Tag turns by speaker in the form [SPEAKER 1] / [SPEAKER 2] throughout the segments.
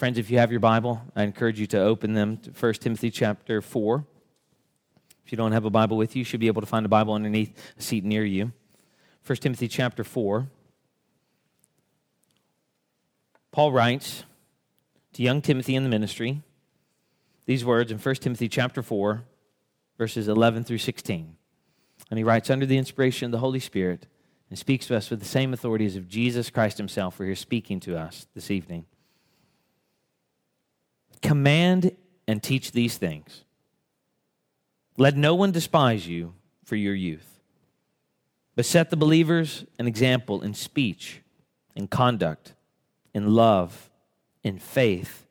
[SPEAKER 1] Friends, if you have your Bible, I encourage you to open them to 1 Timothy chapter 4. If you don't have a Bible with you, you should be able to find a Bible underneath a seat near you. 1 Timothy chapter 4. Paul writes to young Timothy in the ministry these words in 1 Timothy chapter 4, verses 11 through 16. And he writes under the inspiration of the Holy Spirit and speaks to us with the same authorities of Jesus Christ himself, for he's speaking to us this evening. Command and teach these things. Let no one despise you for your youth, but set the believers an example in speech, in conduct, in love, in faith,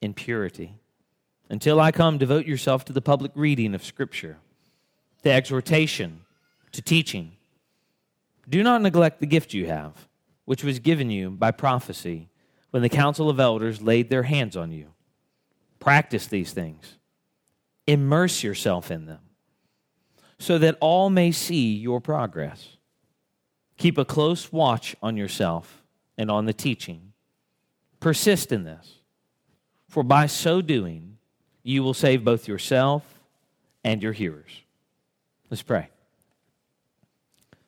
[SPEAKER 1] in purity. Until I come, devote yourself to the public reading of Scripture, to exhortation, to teaching. Do not neglect the gift you have, which was given you by prophecy when the council of elders laid their hands on you. Practice these things, immerse yourself in them, so that all may see your progress. Keep a close watch on yourself and on the teaching. Persist in this, for by so doing, you will save both yourself and your hearers. Let's pray.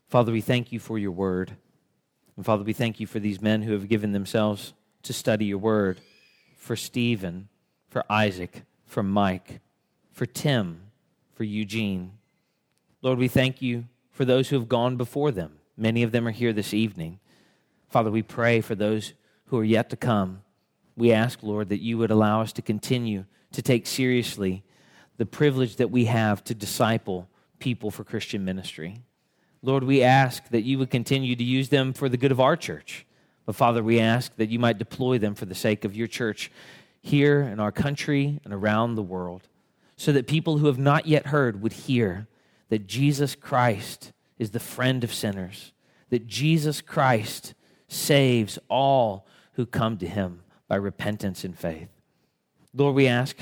[SPEAKER 1] Father, we thank you for your word. And Father, we thank you for these men who have given themselves to study your word, for Stephen for Isaac, for Mike, for Tim, for Eugene. Lord, we thank you for those who have gone before them. Many of them are here this evening. Father, we pray for those who are yet to come. We ask, Lord, that you would allow us to continue to take seriously the privilege that we have to disciple people for Christian ministry. Lord, we ask that you would continue to use them for the good of our church. But Father, we ask that you might deploy them for the sake of your church here in our country and around the world, so that people who have not yet heard would hear that Jesus Christ is the friend of sinners, that Jesus Christ saves all who come to him by repentance and faith. Lord, we ask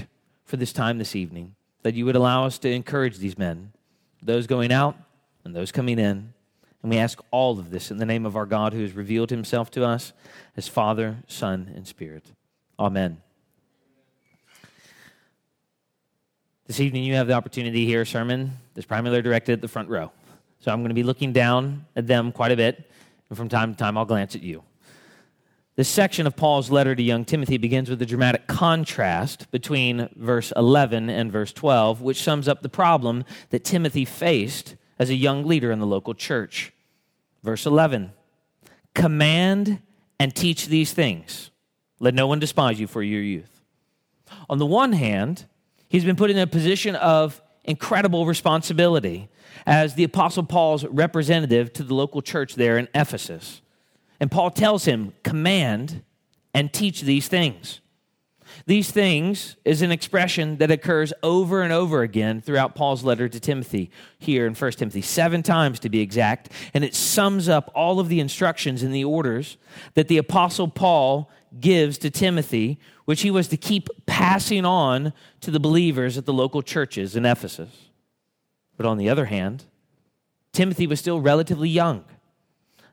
[SPEAKER 1] for this time this evening that you would allow us to encourage these men, those going out and those coming in. And we ask all of this in the name of our God who has revealed himself to us as Father, Son, and Spirit. Amen. This evening, you have the opportunity to hear a sermon that's primarily directed at the front row. So I'm going to be looking down at them quite a bit, and from time to time, I'll glance at you. This section of Paul's letter to young Timothy begins with a dramatic contrast between verse 11 and verse 12, which sums up the problem that Timothy faced as a young leader in the local church. Verse 11 Command and teach these things. Let no one despise you for your youth. On the one hand, He's been put in a position of incredible responsibility as the Apostle Paul's representative to the local church there in Ephesus. And Paul tells him, Command and teach these things. These things is an expression that occurs over and over again throughout Paul's letter to Timothy, here in 1 Timothy, seven times to be exact. And it sums up all of the instructions and the orders that the Apostle Paul gives to Timothy, which he was to keep passing on to the believers at the local churches in Ephesus. But on the other hand, Timothy was still relatively young.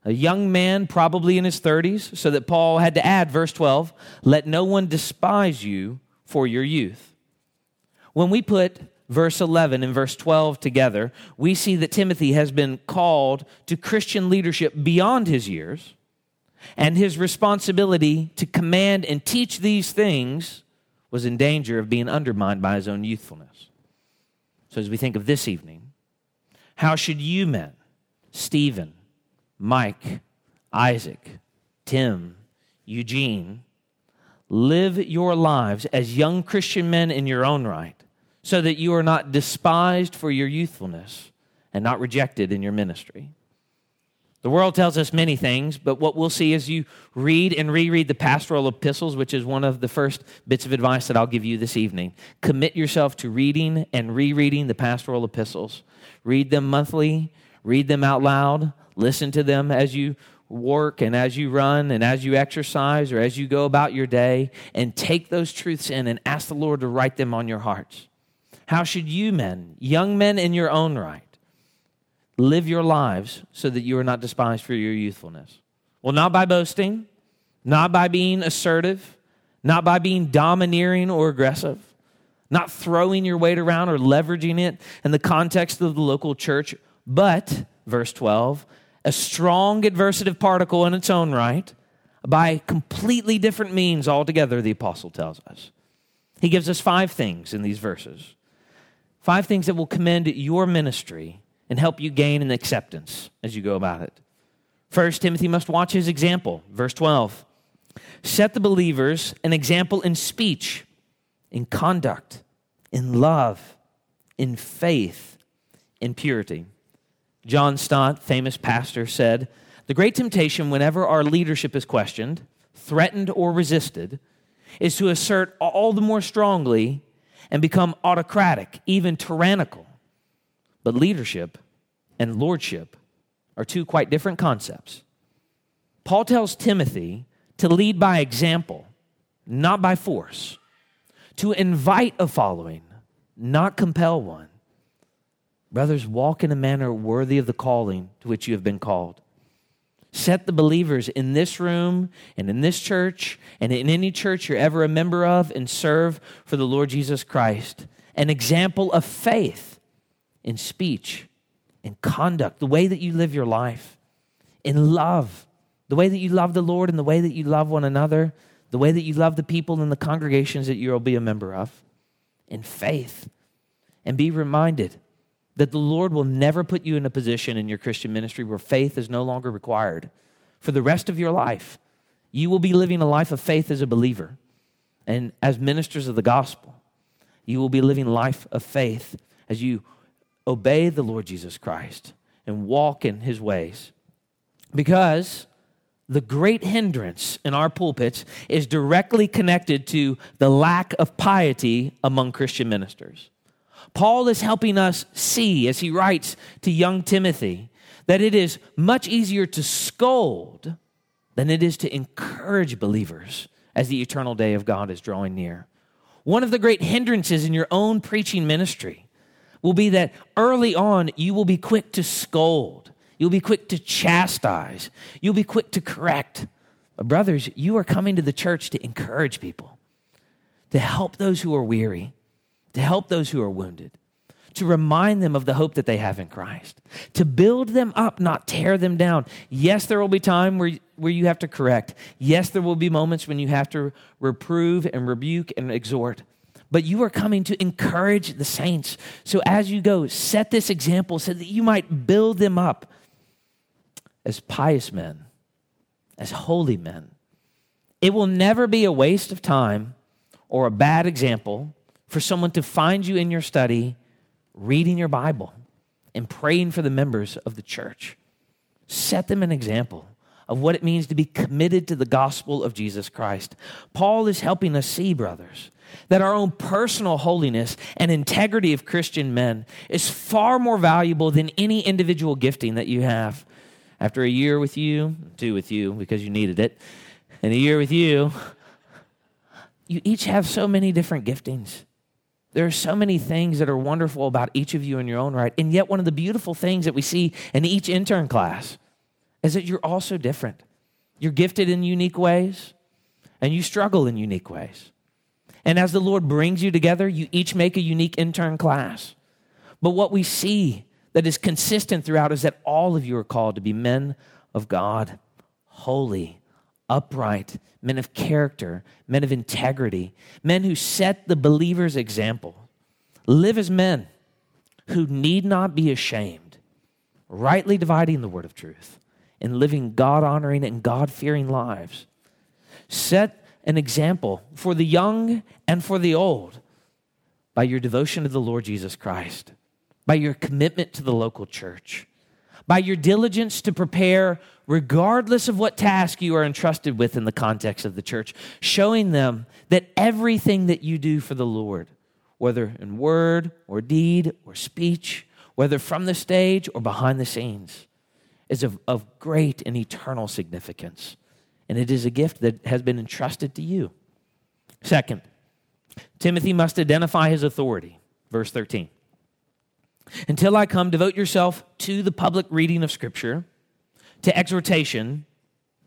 [SPEAKER 1] A young man, probably in his 30s, so that Paul had to add, verse 12, let no one despise you for your youth. When we put verse 11 and verse 12 together, we see that Timothy has been called to Christian leadership beyond his years and his responsibility to command and teach these things was in danger of being undermined by his own youthfulness. So, as we think of this evening, how should you men, Stephen, Mike, Isaac, Tim, Eugene, live your lives as young Christian men in your own right so that you are not despised for your youthfulness and not rejected in your ministry? The world tells us many things, but what we'll see as you read and reread the pastoral epistles, which is one of the first bits of advice that I'll give you this evening. Commit yourself to reading and rereading the pastoral epistles. Read them monthly, read them out loud, listen to them as you work and as you run and as you exercise or as you go about your day, and take those truths in and ask the Lord to write them on your hearts. How should you men, young men in your own right, live your lives so that you are not despised for your youthfulness. Well, not by boasting, not by being assertive, not by being domineering or aggressive, not throwing your weight around or leveraging it in the context of the local church, but, verse 12, a strong adversative particle in its own right by completely different means altogether, the apostle tells us. He gives us five things in these verses. Five things that will commend your ministry and help you gain an acceptance as you go about it. First, Timothy must watch his example. Verse 12. Set the believers an example in speech, in conduct, in love, in faith, in purity. John Stott, famous pastor, said, The great temptation whenever our leadership is questioned, threatened, or resisted is to assert all the more strongly and become autocratic, even tyrannical. But leadership and lordship are two quite different concepts. Paul tells Timothy to lead by example, not by force, to invite a following, not compel one. Brothers, walk in a manner worthy of the calling to which you have been called. Set the believers in this room and in this church and in any church you're ever a member of and serve for the Lord Jesus Christ an example of faith in speech, in conduct, the way that you live your life, in love, the way that you love the Lord and the way that you love one another, the way that you love the people in the congregations that you'll be a member of, in faith. And be reminded that the Lord will never put you in a position in your Christian ministry where faith is no longer required. For the rest of your life, you will be living a life of faith as a believer. And as ministers of the gospel, you will be living life of faith as you obey the Lord Jesus Christ and walk in his ways. Because the great hindrance in our pulpits is directly connected to the lack of piety among Christian ministers. Paul is helping us see, as he writes to young Timothy, that it is much easier to scold than it is to encourage believers as the eternal day of God is drawing near. One of the great hindrances in your own preaching ministry will be that early on you will be quick to scold, you'll be quick to chastise, you'll be quick to correct. But brothers, you are coming to the church to encourage people, to help those who are weary, to help those who are wounded, to remind them of the hope that they have in Christ, to build them up, not tear them down. Yes, there will be time where, where you have to correct. Yes, there will be moments when you have to reprove and rebuke and exhort. But you are coming to encourage the saints. So as you go, set this example so that you might build them up as pious men, as holy men. It will never be a waste of time or a bad example for someone to find you in your study reading your Bible and praying for the members of the church. Set them an example of what it means to be committed to the gospel of Jesus Christ. Paul is helping us see, brothers, that our own personal holiness and integrity of Christian men is far more valuable than any individual gifting that you have. After a year with you, two with you because you needed it, and a year with you, you each have so many different giftings. There are so many things that are wonderful about each of you in your own right. And yet, one of the beautiful things that we see in each intern class is that you're also different. You're gifted in unique ways, and you struggle in unique ways. And as the Lord brings you together, you each make a unique intern class. But what we see that is consistent throughout is that all of you are called to be men of God, holy, upright, men of character, men of integrity, men who set the believer's example. Live as men who need not be ashamed, rightly dividing the word of truth and living God honoring and God fearing lives. Set an example for the young and for the old by your devotion to the Lord Jesus Christ, by your commitment to the local church, by your diligence to prepare regardless of what task you are entrusted with in the context of the church, showing them that everything that you do for the Lord, whether in word or deed or speech, whether from the stage or behind the scenes, is of, of great and eternal significance. And it is a gift that has been entrusted to you. Second, Timothy must identify his authority. Verse 13. Until I come, devote yourself to the public reading of Scripture to exhortation,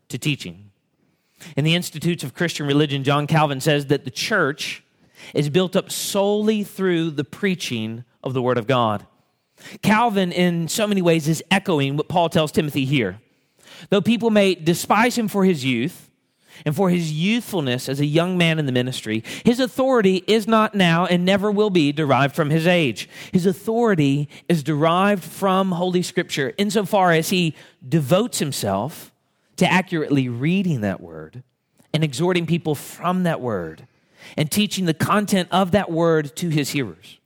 [SPEAKER 1] to teaching. In the Institutes of Christian Religion, John Calvin says that the church is built up solely through the preaching of the Word of God. Calvin, in so many ways, is echoing what Paul tells Timothy here. Though people may despise him for his youth and for his youthfulness as a young man in the ministry, his authority is not now and never will be derived from his age. His authority is derived from Holy Scripture insofar as he devotes himself to accurately reading that word and exhorting people from that word and teaching the content of that word to his hearers.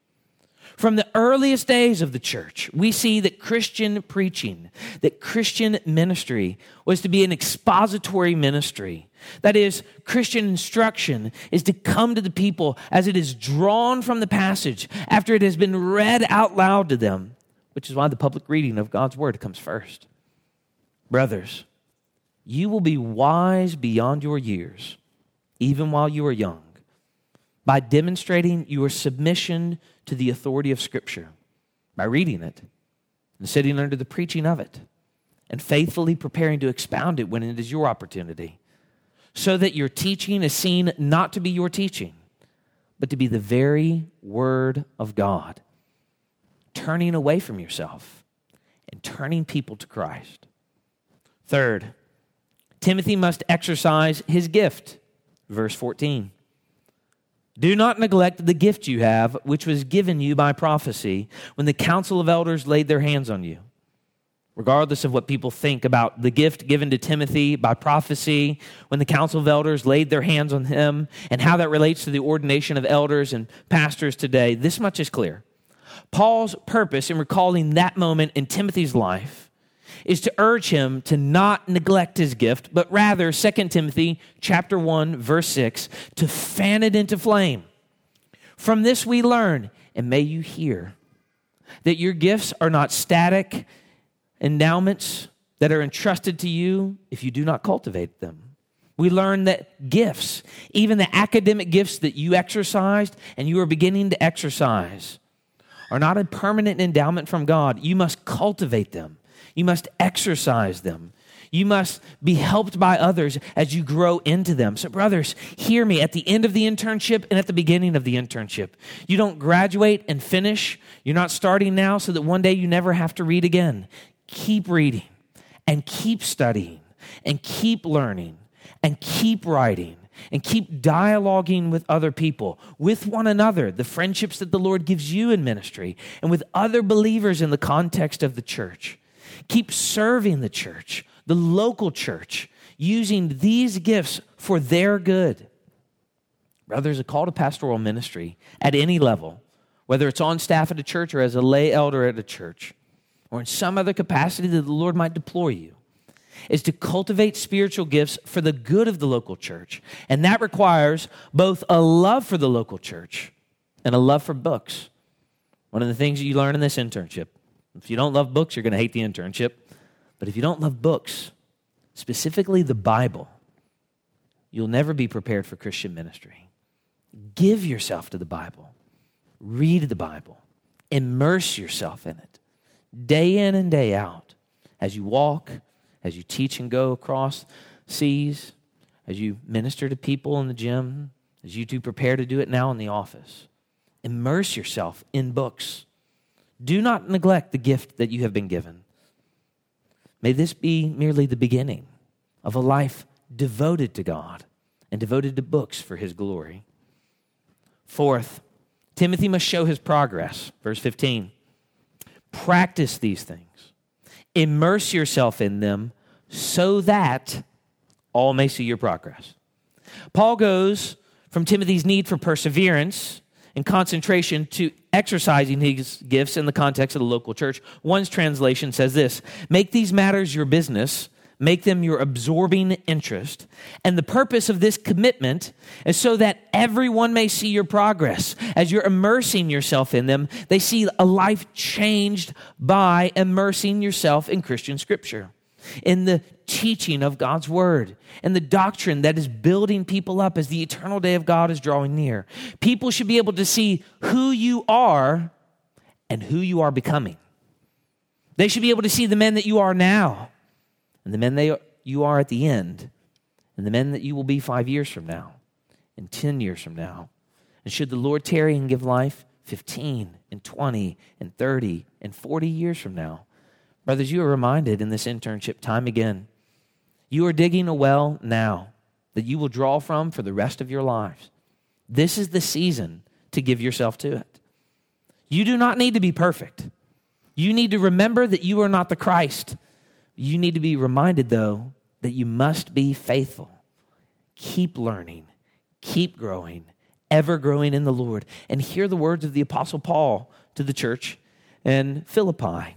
[SPEAKER 1] From the earliest days of the church, we see that Christian preaching, that Christian ministry was to be an expository ministry. That is, Christian instruction is to come to the people as it is drawn from the passage after it has been read out loud to them, which is why the public reading of God's word comes first. Brothers, you will be wise beyond your years, even while you are young, by demonstrating your submission to the authority of Scripture, by reading it and sitting under the preaching of it, and faithfully preparing to expound it when it is your opportunity, so that your teaching is seen not to be your teaching, but to be the very Word of God, turning away from yourself and turning people to Christ. Third, Timothy must exercise his gift. Verse 14. Do not neglect the gift you have, which was given you by prophecy when the council of elders laid their hands on you. Regardless of what people think about the gift given to Timothy by prophecy, when the council of elders laid their hands on him, and how that relates to the ordination of elders and pastors today, this much is clear. Paul's purpose in recalling that moment in Timothy's life is to urge him to not neglect his gift, but rather, 2 Timothy chapter 1, verse 6, to fan it into flame. From this we learn, and may you hear, that your gifts are not static endowments that are entrusted to you if you do not cultivate them. We learn that gifts, even the academic gifts that you exercised and you are beginning to exercise, are not a permanent endowment from God. You must cultivate them. You must exercise them. You must be helped by others as you grow into them. So, brothers, hear me at the end of the internship and at the beginning of the internship. You don't graduate and finish. You're not starting now so that one day you never have to read again. Keep reading and keep studying and keep learning and keep writing and keep dialoguing with other people, with one another, the friendships that the Lord gives you in ministry, and with other believers in the context of the church. Keep serving the church, the local church, using these gifts for their good. Brothers, a call to pastoral ministry at any level, whether it's on staff at a church or as a lay elder at a church, or in some other capacity that the Lord might deploy you, is to cultivate spiritual gifts for the good of the local church. And that requires both a love for the local church and a love for books. One of the things that you learn in this internship if you don't love books, you're going to hate the internship. But if you don't love books, specifically the Bible, you'll never be prepared for Christian ministry. Give yourself to the Bible, read the Bible, immerse yourself in it day in and day out as you walk, as you teach and go across seas, as you minister to people in the gym, as you do prepare to do it now in the office. Immerse yourself in books. Do not neglect the gift that you have been given. May this be merely the beginning of a life devoted to God and devoted to books for his glory. Fourth, Timothy must show his progress. Verse 15. Practice these things, immerse yourself in them so that all may see your progress. Paul goes from Timothy's need for perseverance and concentration to exercising his gifts in the context of the local church. One's translation says this Make these matters your business, make them your absorbing interest. And the purpose of this commitment is so that everyone may see your progress. As you're immersing yourself in them, they see a life changed by immersing yourself in Christian scripture in the teaching of God's word and the doctrine that is building people up as the eternal day of God is drawing near. People should be able to see who you are and who you are becoming. They should be able to see the men that you are now and the men they, you are at the end and the men that you will be five years from now, and 10 years from now. And should the Lord tarry and give life 15 and 20 and 30 and 40 years from now, brothers, you are reminded in this internship time again, you are digging a well now that you will draw from for the rest of your lives. This is the season to give yourself to it. You do not need to be perfect. You need to remember that you are not the Christ. You need to be reminded, though, that you must be faithful. Keep learning, keep growing, ever growing in the Lord. And hear the words of the Apostle Paul to the church in Philippi.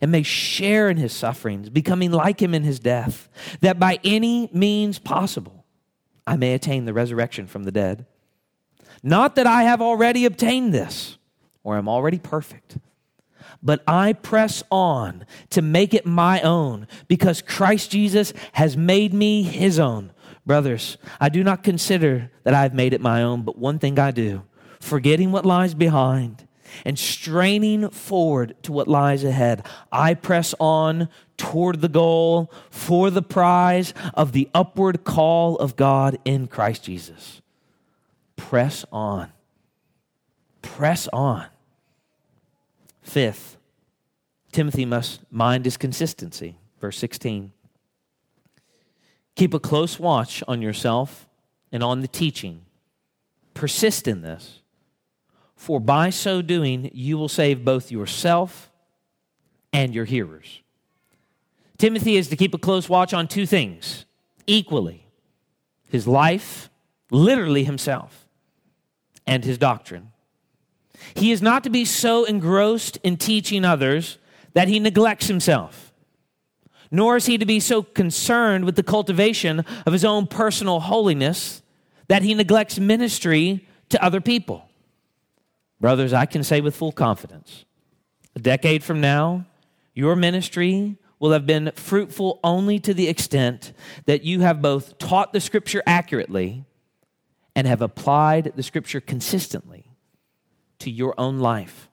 [SPEAKER 1] and may share in his sufferings, becoming like him in his death, that by any means possible I may attain the resurrection from the dead. Not that I have already obtained this or am already perfect but I press on to make it my own because Christ Jesus has made me his own. Brothers, I do not consider that I've made it my own, but one thing I do, forgetting what lies behind and straining forward to what lies ahead, I press on toward the goal for the prize of the upward call of God in Christ Jesus. Press on. Press on. Fifth, Timothy must mind his consistency. Verse 16. Keep a close watch on yourself and on the teaching. Persist in this, for by so doing, you will save both yourself and your hearers. Timothy is to keep a close watch on two things equally his life, literally himself, and his doctrine. He is not to be so engrossed in teaching others that he neglects himself, nor is he to be so concerned with the cultivation of his own personal holiness that he neglects ministry to other people. Brothers, I can say with full confidence a decade from now, your ministry will have been fruitful only to the extent that you have both taught the scripture accurately and have applied the scripture consistently to your own life,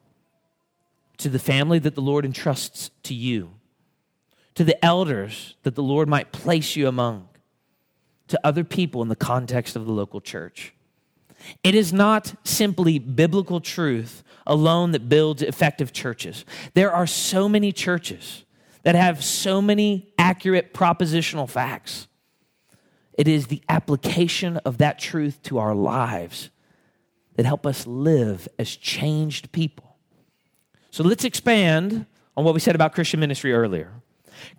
[SPEAKER 1] to the family that the Lord entrusts to you, to the elders that the Lord might place you among, to other people in the context of the local church. It is not simply biblical truth alone that builds effective churches. There are so many churches that have so many accurate propositional facts. It is the application of that truth to our lives that help us live as changed people. So let's expand on what we said about Christian ministry earlier.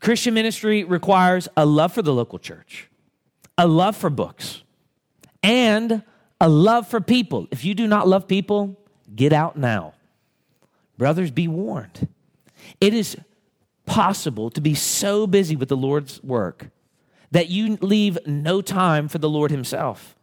[SPEAKER 1] Christian ministry requires a love for the local church, a love for books, and a love for people. If you do not love people, get out now. Brothers, be warned. It is possible to be so busy with the Lord's work that you leave no time for the Lord Himself.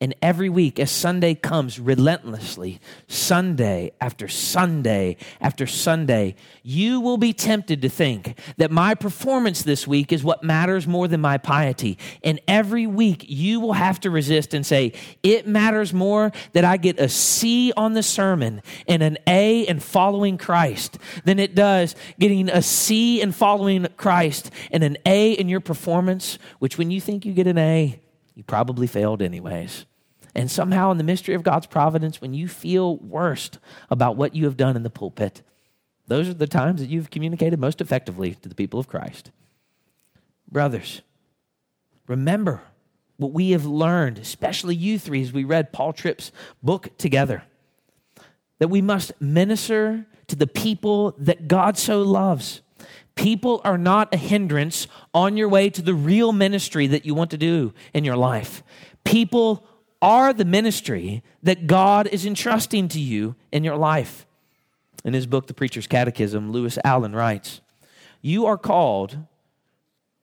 [SPEAKER 1] And every week, as Sunday comes relentlessly, Sunday after Sunday after Sunday, you will be tempted to think that my performance this week is what matters more than my piety. And every week, you will have to resist and say, It matters more that I get a C on the sermon and an A in following Christ than it does getting a C in following Christ and an A in your performance, which when you think you get an A, you probably failed anyways. And somehow, in the mystery of God's providence, when you feel worst about what you have done in the pulpit, those are the times that you've communicated most effectively to the people of Christ. Brothers, remember what we have learned, especially you three, as we read Paul Tripp's book together, that we must minister to the people that God so loves. People are not a hindrance on your way to the real ministry that you want to do in your life. People are the ministry that God is entrusting to you in your life. In his book, The Preacher's Catechism, Lewis Allen writes You are called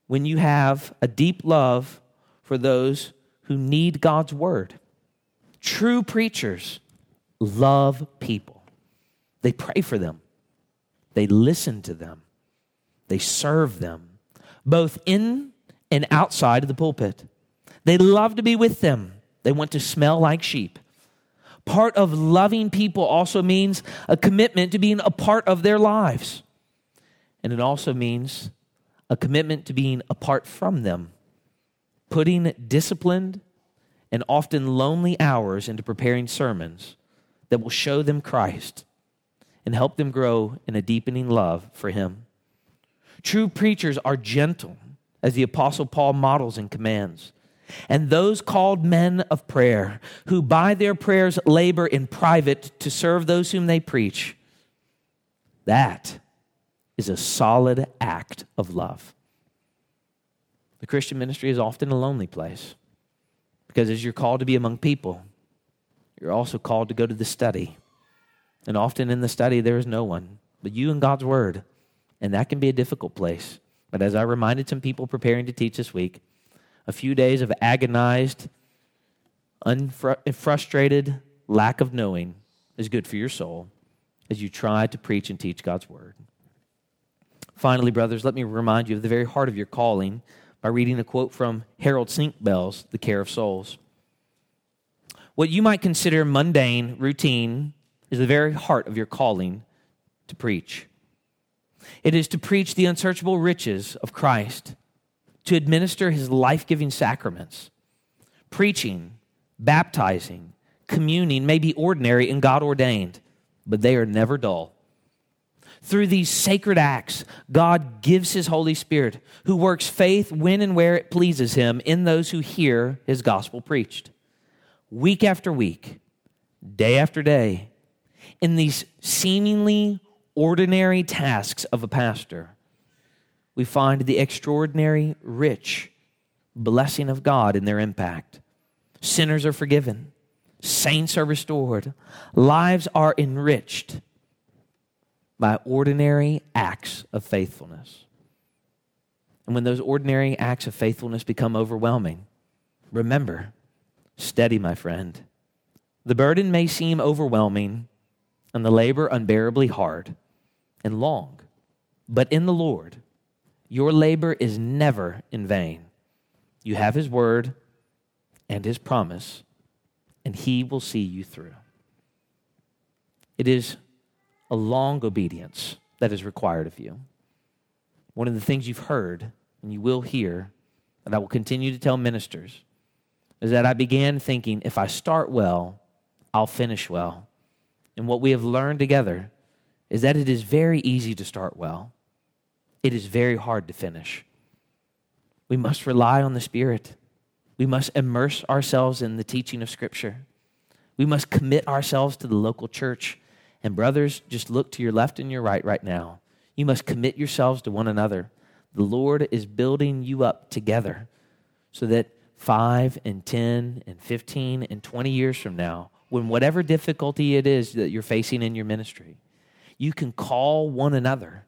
[SPEAKER 1] when you have a deep love for those who need God's word, True preachers love people, they pray for them, they listen to them, they serve them, both in and outside of the pulpit. They love to be with them, they want to smell like sheep. Part of loving people also means a commitment to being a part of their lives. And it also means a commitment to being apart from them, putting disciplined and often lonely hours into preparing sermons that will show them Christ and help them grow in a deepening love for Him. True preachers are gentle, as the Apostle Paul models and commands. And those called men of prayer, who by their prayers labor in private to serve those whom they preach, that is a solid act of love. The Christian ministry is often a lonely place because as you're called to be among people, you're also called to go to the study. And often in the study, there is no one but you and God's Word. And that can be a difficult place. But as I reminded some people preparing to teach this week, a few days of agonized, unfrustrated lack of knowing is good for your soul as you try to preach and teach God's Word. Finally, brothers, let me remind you of the very heart of your calling by reading a quote from Harold Senkbeil's The Care of Souls. What you might consider mundane, routine, is the very heart of your calling to preach. It is to preach the unsearchable riches of Christ, to administer his life giving sacraments. Preaching, baptizing, communing may be ordinary and God ordained, but they are never dull. Through these sacred acts, God gives his Holy Spirit, who works faith when and where it pleases him in those who hear his gospel preached week after week, day after day, in these seemingly ordinary tasks of a pastor, we find the extraordinary, rich blessing of God in their impact. Sinners are forgiven, saints are restored, lives are enriched by ordinary acts of faithfulness. And when those ordinary acts of faithfulness become overwhelming, remember Steady, my friend. The burden may seem overwhelming and the labor unbearably hard and long, but in the Lord, your labor is never in vain. You have His word and His promise, and He will see you through. It is a long obedience that is required of you. One of the things you've heard and you will hear, and I will continue to tell ministers, is that I began thinking if I start well, I'll finish well. And what we have learned together is that it is very easy to start well, it is very hard to finish. We must rely on the Spirit. We must immerse ourselves in the teaching of Scripture. We must commit ourselves to the local church. And, brothers, just look to your left and your right right now. You must commit yourselves to one another. The Lord is building you up together so that five and 10 and 15 and 20 years from now, when whatever difficulty it is that you're facing in your ministry, you can call one another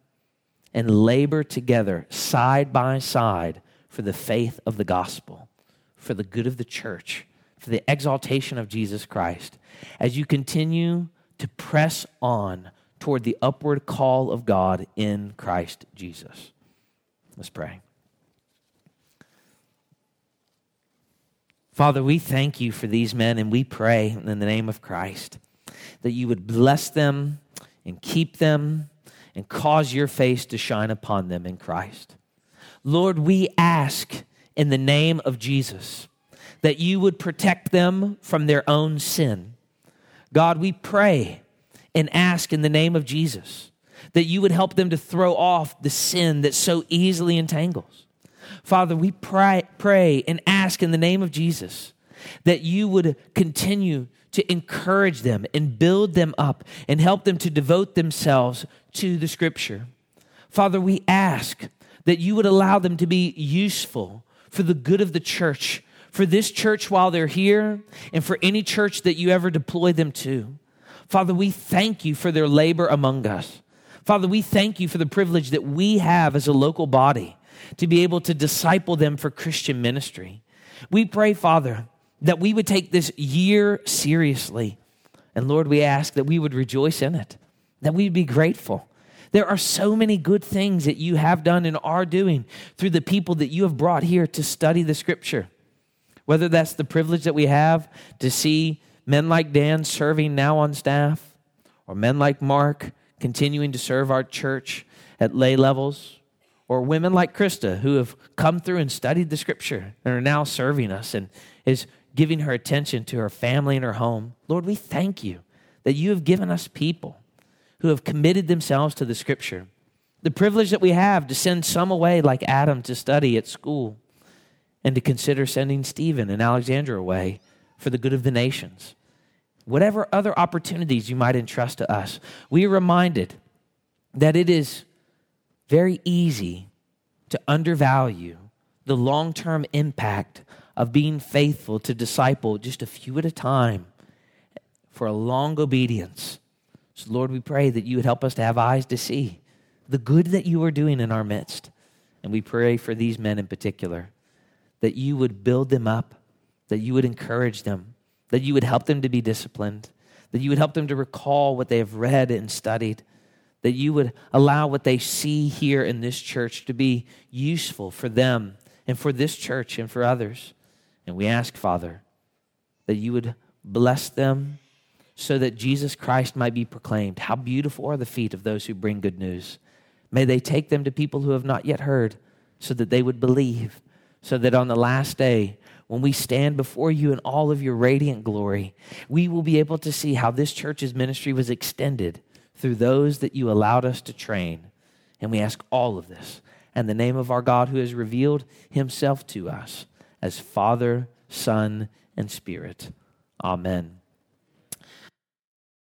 [SPEAKER 1] and labor together side by side for the faith of the gospel, for the good of the church, for the exaltation of Jesus Christ, as you continue to press on toward the upward call of God in Christ Jesus. Let's pray. Father, we thank you for these men and we pray in the name of Christ that you would bless them and keep them and cause your face to shine upon them in Christ. Lord, we ask in the name of Jesus that you would protect them from their own sin. God, we pray and ask in the name of Jesus that you would help them to throw off the sin that so easily entangles. Father, we pray, pray and ask in the name of Jesus that you would continue to encourage them and build them up and help them to devote themselves to the scripture. Father, we ask that you would allow them to be useful for the good of the church, for this church while they're here, and for any church that you ever deploy them to. Father, we thank you for their labor among us. Father, we thank you for the privilege that we have as a local body to be able to disciple them for Christian ministry. We pray, Father, that we would take this year seriously. And Lord, we ask that we would rejoice in it, that we'd be grateful. There are so many good things that you have done and are doing through the people that you have brought here to study the scripture. Whether that's the privilege that we have to see men like Dan serving now on staff, or men like Mark continuing to serve our church at lay levels, or women like Krista who have come through and studied the scripture and are now serving us and is giving her attention to her family and her home. Lord, we thank you that you have given us people who have committed themselves to the scripture. The privilege that we have to send some away, like Adam, to study at school, and to consider sending Stephen and Alexandra away for the good of the nations. Whatever other opportunities you might entrust to us, we are reminded that it is very easy to undervalue the long term impact of being faithful to disciple just a few at a time for a long obedience. So, Lord, we pray that you would help us to have eyes to see the good that you are doing in our midst. And we pray for these men in particular that you would build them up, that you would encourage them, that you would help them to be disciplined, that you would help them to recall what they have read and studied that you would allow what they see here in this church to be useful for them and for this church and for others. And we ask, Father, that you would bless them so that Jesus Christ might be proclaimed. How beautiful are the feet of those who bring good news. May they take them to people who have not yet heard so that they would believe, so that on the last day, when we stand before you in all of your radiant glory, we will be able to see how this church's ministry was extended through those that you allowed us to train. And we ask all of this in the name of our God who has revealed himself to us as Father, Son, and Spirit. Amen.